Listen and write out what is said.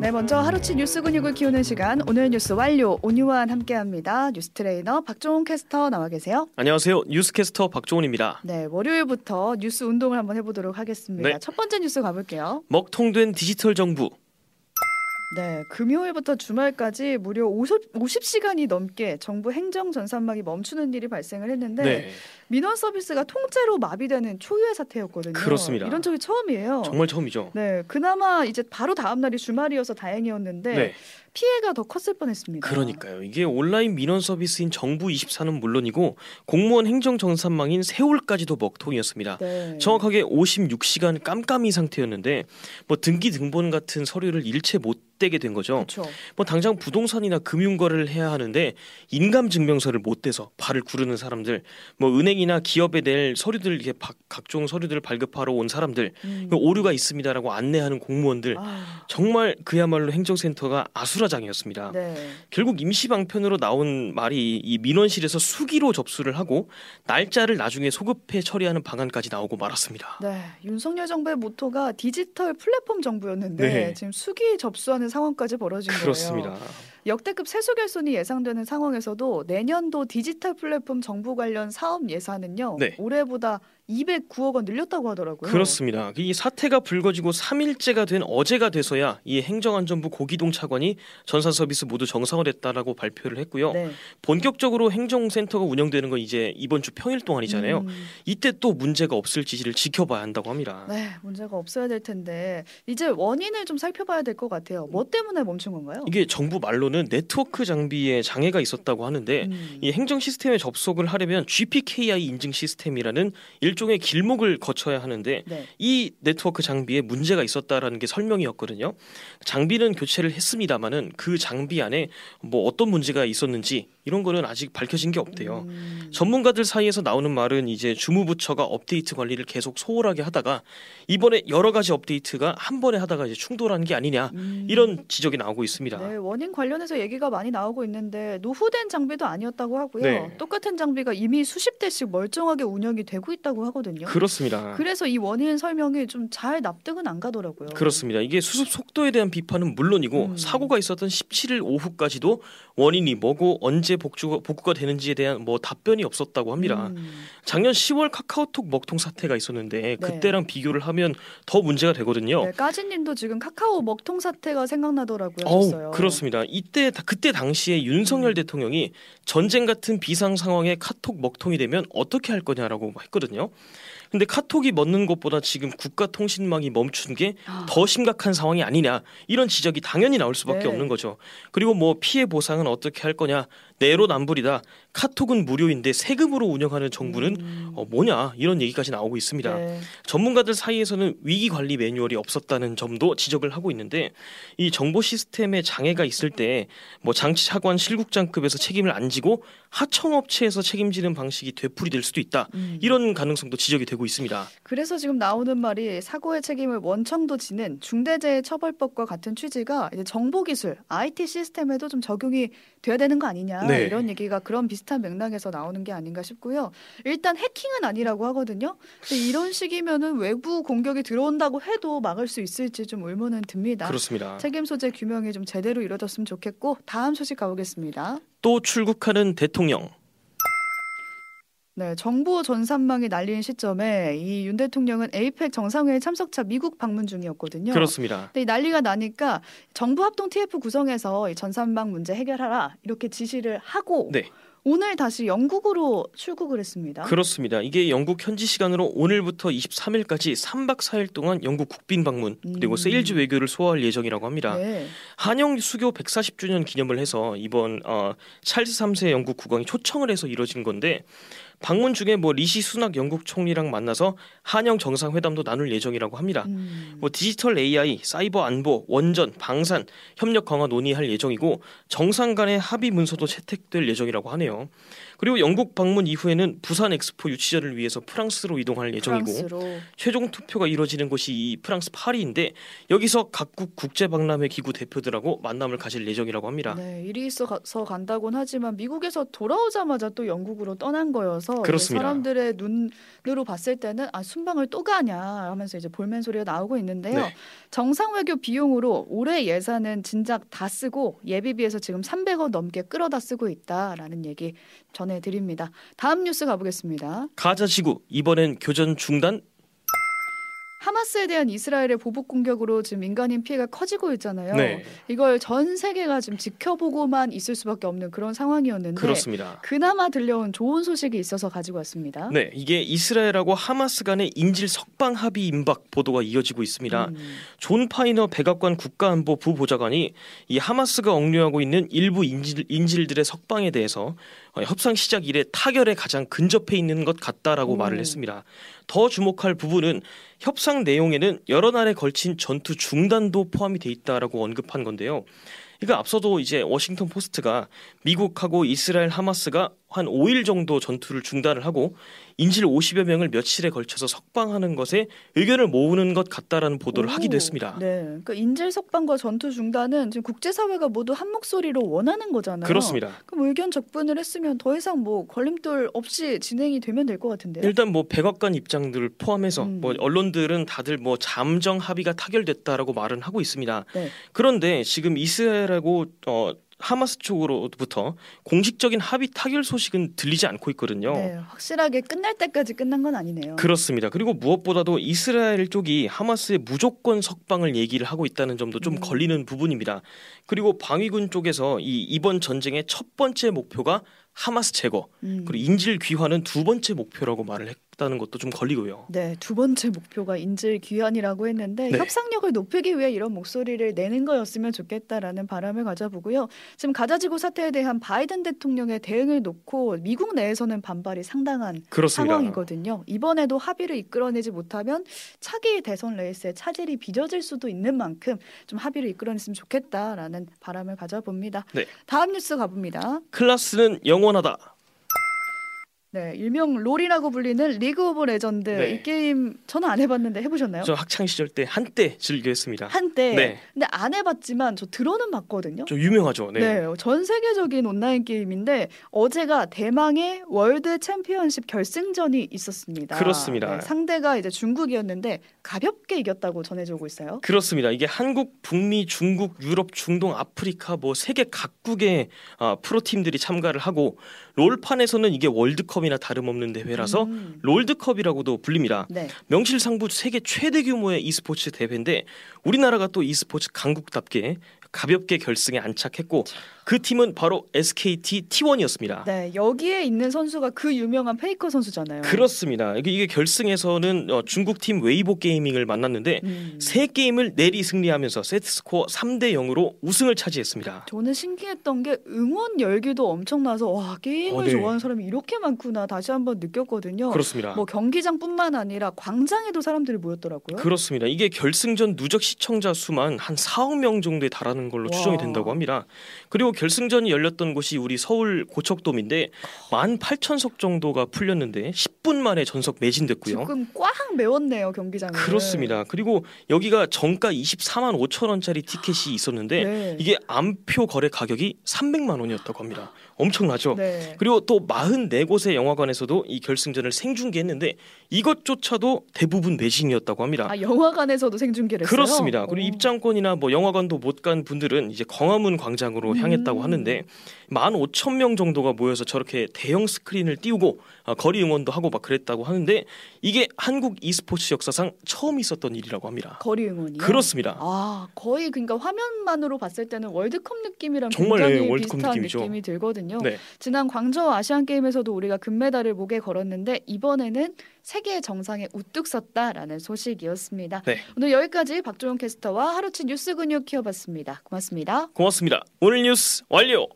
네, 먼저 하루치 뉴스 근육을 키우는 시간 오늘 뉴스 완료 오뉴완 함께합니다. 뉴스 트레이너 박종훈 캐스터 나와 계세요. 안녕하세요. 뉴스 캐스터 박종훈입니다. 네, 월요일부터 뉴스 운동을 한번 해보도록 하겠습니다. 네. 첫 번째 뉴스 가볼게요. 먹통된 디지털 정부. 네, 금요일부터 주말까지 무려 50, 50시간이 넘게 정부 행정 전산망이 멈추는 일이 발생을 했는데 네. 민원 서비스가 통째로 마비되는 초유의 사태였거든요. 그렇습니다. 이런 적이 처음이에요. 정말 처음이죠. 네, 그나마 이제 바로 다음 날이 주말이어서 다행이었는데 네. 피해가 더 컸을 뻔했습니다. 그러니까요. 이게 온라인 민원 서비스인 정부 24는 물론이고 공무원 행정 전산망인 세월까지도 먹통이었습니다. 네. 정확하게 56시간 깜깜이 상태였는데 뭐 등기 등본 같은 서류를 일체 못 떼게 된 거죠. 그렇죠. 뭐 당장 부동산이나 금융 거래를 해야 하는데 인감 증명서를 못 떼서 발을 구르는 사람들, 뭐 은행이 나 기업에 낼 서류들 이게 박- 각종 서류들을 발급하러 온 사람들, 음. 그 오류가 있습니다라고 안내하는 공무원들 아, 정말 그야말로 행정센터가 아수라장이었습니다. 네. 결국 임시 방편으로 나온 말이 이 민원실에서 수기로 접수를 하고 날짜를 나중에 소급해 처리하는 방안까지 나오고 말았습니다. 네, 윤석열 정부의 모토가 디지털 플랫폼 정부였는데 네. 지금 수기 접수하는 상황까지 벌어진 그렇습니다. 거예요. 역대급 세수 결손이 예상되는 상황에서도 내년도 디지털 플랫폼 정부 관련 사업 예산은요 네. 올해보다 209억 원 늘렸다고 하더라고요. 그렇습니다. 이 사태가 불거지고 3일째가 된 어제가 돼서야 이 행정안전부 고기동 차관이 전산 서비스 모두 정상화됐다라고 발표를 했고요. 네. 본격적으로 행정센터가 운영되는 건 이제 이번 주 평일 동안이잖아요. 음, 이때 또 문제가 없을지를 지켜봐야 한다고 합니다. 네, 문제가 없어야 될 텐데 이제 원인을 좀 살펴봐야 될 것 같아요. 뭐 때문에 멈춘 건가요? 이게 정부 말로는 네트워크 장비에 장애가 있었다고 하는데 음. 이 행정 시스템에 접속을 하려면 GPKI 인증 시스템이라는 일종 의 길목을 거쳐야 하는데 네. 이 네트워크 장비에 문제가 있었다라는 게 설명이었거든요. 장비는 교체를 했습니다마는 그 장비 안에 뭐 어떤 문제가 있었는지 이런 거는 아직 밝혀진 게 없대요. 음. 전문가들 사이에서 나오는 말은 이제 주무부처가 업데이트 관리를 계속 소홀하게 하다가 이번에 여러 가지 업데이트가 한 번에 하다가 이제 충돌한 게 아니냐 음. 이런 지적이 나오고 있습니다. 네, 원인 관련해서 얘기가 많이 나오고 있는데 노후된 장비도 아니었다고 하고요. 네. 똑같은 장비가 이미 수십 대씩 멀쩡하게 운영이 되고 있다고 하거든요. 그렇습니다. 그래서 이 원인 설명이 좀 잘 납득은 안 가더라고요. 그렇습니다. 이게 수습 속도에 대한 비판은 물론이고 음. 사고가 있었던 17일 오후까지도 원인이 뭐고 언제 복구가, 복구가 되는지에 대한 뭐 답변이 없었다고 합니다. 음, 작년 10월 카카오톡 먹통 사태가 있었는데 네. 그때랑 비교를 하면 더 문제가 되거든요. 네, 까진님도 지금 카카오 먹통 사태가 생각나더라고요. 어우. 그렇습니다. 이때 다- 그때 당시에 윤석열 음. 대통령이 전쟁 같은 비상 상황에 카톡 먹통이 되면 어떻게 할 거냐라고 했거든요. 근데 카톡이 멎는 것보다 지금 국가통신망이 멈춘 게 아, 더 심각한 상황이 아니냐 이런 지적이 당연히 나올 수밖에 네. 없는 거죠. 그리고 뭐 피해 보상은 어떻게 할 거냐 내로남불이다. 카톡은 무료인데 세금으로 운영하는 정부는 음, 어, 뭐냐 이런 얘기까지 나오고 있습니다. 네. 전문가들 사이에서는 위기 관리 매뉴얼이 없었다는 점도 지적을 하고 있는데 이 정보 시스템에 장애가 있을 때 뭐 장치 차관 실국장급에서 책임을 안 지고 하청업체에서 책임지는 방식이 되풀이될 수도 있다. 음. 이런 가능성도 지적이 되고 있습니다. 그래서 지금 나오는 말이 사고의 책임을 원청도 지는 중대재해처벌법과 같은 취지가 이제 정보기술 IT 시스템에도 좀 적용이 돼야 되는 거 아니냐 네. 이런 얘기가 그런 비슷한 맥락에서 나오는 게 아닌가 싶고요. 일단 해킹은 아니라고 하거든요. 근데 이런 식이면은 외부 공격이 들어온다고 해도 막을 수 있을지 좀 의문은 듭니다. 그렇습니다. 책임 소재 규명이 좀 제대로 이루어졌으면 좋겠고 다음 소식 가보겠습니다. 또 출국하는 대통령. 네, 정보 전산망이 난리인 시점에 이 윤 대통령은 APEC 정상회의 참석차 미국 방문 중이었거든요. 그렇습니다. 근데 이 난리가 나니까 정부 합동 TF 구성해서 이 전산망 문제 해결하라 이렇게 지시를 하고 네. 오늘 다시 영국으로 출국을 했습니다. 그렇습니다. 이게 영국 현지 시간으로 오늘부터 23일까지 3박 4일 동안 영국 국빈 방문 그리고 음. 세일즈 외교를 소화할 예정이라고 합니다. 네. 한영 수교 140주년 기념을 해서 이번 어, 찰스 3세 영국 국왕이 초청을 해서 이뤄진 건데 방문 중에 뭐 리시 수낙 영국 총리랑 만나서 한영 정상회담도 나눌 예정이라고 합니다. 음, 뭐 디지털 AI, 사이버 안보, 원전, 방산, 협력 강화 논의할 예정이고 정상 간의 합의 문서도 채택될 예정이라고 하네요. 음. 그리고 영국 방문 이후에는 부산 엑스포 유치전을 위해서 프랑스로 이동할 예정이고 프랑스로. 최종 투표가 이뤄지는 곳이 이 프랑스 파리인데 여기서 각국 국제 박람회 기구 대표들하고 만남을 가질 예정이라고 합니다. 네, 일이 있어서 간다곤 하지만 미국에서 돌아오자마자 또 영국으로 떠난 거여서. 사람들의 눈으로 봤을 때는 아 순방을 또 가냐 하면서 이제 볼멘 소리가 나오고 있는데요. 네. 정상 외교 비용으로 올해 예산은 진작 다 쓰고 예비비에서 지금 300억 넘게 끌어다 쓰고 있다라는 얘기 전해 드립니다. 다음 뉴스 가보겠습니다. 가자 지구 이번엔 교전 중단 하마스에 대한 이스라엘의 보복 공격으로 지금 민간인 피해가 커지고 있잖아요. 네. 이걸 전 세계가 지금 지켜보고만 있을 수밖에 없는 그런 상황이었는데 그렇습니다. 그나마 들려온 좋은 소식이 있어서 가지고 왔습니다. 네, 이게 이스라엘하고 하마스 간의 인질 석방 합의 임박 보도가 이어지고 있습니다. 음, 존 파이너 백악관 국가안보 부보좌관이 이 하마스가 억류하고 있는 일부 인질, 인질들의 석방에 대해서 어, 협상 시작 이래 타결에 가장 근접해 있는 것 같다라고 오. 말을 했습니다. 더 주목할 부분은 협상 내용에는 여러 날에 걸친 전투 중단도 포함이 돼 있다라고 언급한 건데요. 그러니까 앞서도 이제 워싱턴 포스트가 미국하고 이스라엘 하마스가 한 5일 정도 전투를 중단을 하고 인질 50여 명을 며칠에 걸쳐서 석방하는 것에 의견을 모으는 것 같다라는 보도를 오, 하기도 했습니다. 네, 그러니까 인질 석방과 전투 중단은 지금 국제사회가 모두 한 목소리로 원하는 거잖아요. 그렇습니다. 그럼 의견 접근을 했으면 더 이상 뭐 걸림돌 없이 진행이 되면 될 것 같은데요. 일단 뭐 백악관 입장들을 포함해서 음. 뭐 언론들은 다들 뭐 잠정 합의가 타결됐다라고 말은 하고 있습니다. 네. 그런데 지금 이스라엘하고 어 하마스 쪽으로부터 공식적인 합의 타결 소식은 들리지 않고 있거든요. 네, 확실하게 끝날 때까지 끝난 건 아니네요. 그렇습니다. 그리고 무엇보다도 이스라엘 쪽이 하마스의 무조건 석방을 얘기를 하고 있다는 점도 좀 음. 걸리는 부분입니다. 그리고 방위군 쪽에서 이 이번 전쟁의 첫 번째 목표가 하마스 제거, 음. 그리고 인질 귀환은 두 번째 목표라고 말을 했다는 것도 좀 걸리고요. 네, 두 번째 목표가 인질 귀환이라고 했는데 네. 협상력을 높이기 위해 이런 목소리를 내는 거였으면 좋겠다라는 바람을 가져보고요. 지금 가자지구 사태에 대한 바이든 대통령의 대응을 놓고 미국 내에서는 반발이 상당한 그렇습니다. 상황이거든요. 이번에도 합의를 이끌어내지 못하면 차기 대선 레이스에 차질이 빚어질 수도 있는 만큼 좀 합의를 이끌어냈으면 좋겠다라는 바람을 가져봅니다. 네. 다음 뉴스 가봅니다. 클라스는 영원하다. 네, 일명 롤이라고 불리는 리그 오브 레전드 네. 이 게임 저는 안 해봤는데 해보셨나요? 저 학창 시절 때 한때 즐겨했습니다. 한때 네. 근데 안 해봤지만 저 들어는 봤거든요. 좀 유명하죠. 네. 네. 전 세계적인 온라인 게임인데 어제가 대망의 월드 챔피언십 결승전이 있었습니다. 그렇습니다. 네, 상대가 이제 중국이었는데 가볍게 이겼다고 전해지고 있어요. 그렇습니다. 이게 한국, 북미, 중국, 유럽, 중동, 아프리카 뭐 세계 각국의 아, 프로 팀들이 참가를 하고 롤판에서는 이게 월드컵이나 다름없는 대회라서 음. 롤드컵이라고도 불립니다. 네. 명실상부 세계 최대 규모의 e스포츠 대회인데 우리나라가 또 e스포츠 강국답게 가볍게 결승에 안착했고 그 팀은 바로 SKT T1이었습니다. 네, 여기에 있는 선수가 그 유명한 페이커 선수잖아요. 그렇습니다. 이게, 결승에서는 어, 중국 팀 웨이보 게이밍을 만났는데 음. 세 게임을 내리 승리하면서 세트 스코어 3대 0으로 우승을 차지했습니다. 저는 신기했던 게 응원 열기도 엄청나서 와 게임을 어, 네. 좋아하는 사람이 이렇게 많구나 다시 한번 느꼈거든요. 그렇습니다. 뭐 경기장뿐만 아니라 광장에도 사람들이 모였더라고요. 그렇습니다. 이게 결승전 누적 시청자 수만 한 4억 명 정도에 달하는 걸로 와. 추정이 된다고 합니다. 그리고 결승전이 열렸던 곳이 우리 서울 고척돔인데 18,000석 정도가 풀렸는데 10분 만에 전석 매진됐고요. 조금 꽉 메웠네요 경기장을. 그렇습니다. 그리고 여기가 정가 24만 5천 원짜리 티켓이 있었는데 네. 이게 암표 거래 가격이 300만 원이었다고 합니다. 엄청나죠. 네. 그리고 또 44곳의 영화관에서 이 결승전을 생중계했는데 이것조차도 대부분 매진이었다고 합니다. 아 영화관에서도 생중계를 했어요. 그렇습니다. 그리고 어. 입장권이나 뭐 영화관도 못 간 분들은 이제 광화문 광장으로 음. 향했 다고 하는데 15,000명 정도가 모여서 저렇게 대형 스크린을 띄우고 아, 거리 응원도 하고 막 그랬다고 하는데 이게 한국 e스포츠 역사상 처음 있었던 일이라고 합니다. 거리 응원이요. 그렇습니다. 아 거의 그러니까 화면만으로 봤을 때는 월드컵 느낌이랑 정말, 굉장히 네, 월드컵 비슷한 느낌이죠. 느낌이 들거든요. 네. 지난 광저우 아시안 게임에서도 우리가 금메달을 목에 걸었는데 이번에는 세계 정상에 우뚝 섰다라는 소식이었습니다. 네. 오늘 여기까지 박종현 캐스터와 하루치 뉴스 근육 키워봤습니다. 고맙습니다. 고맙습니다. 오늘 뉴스 완료.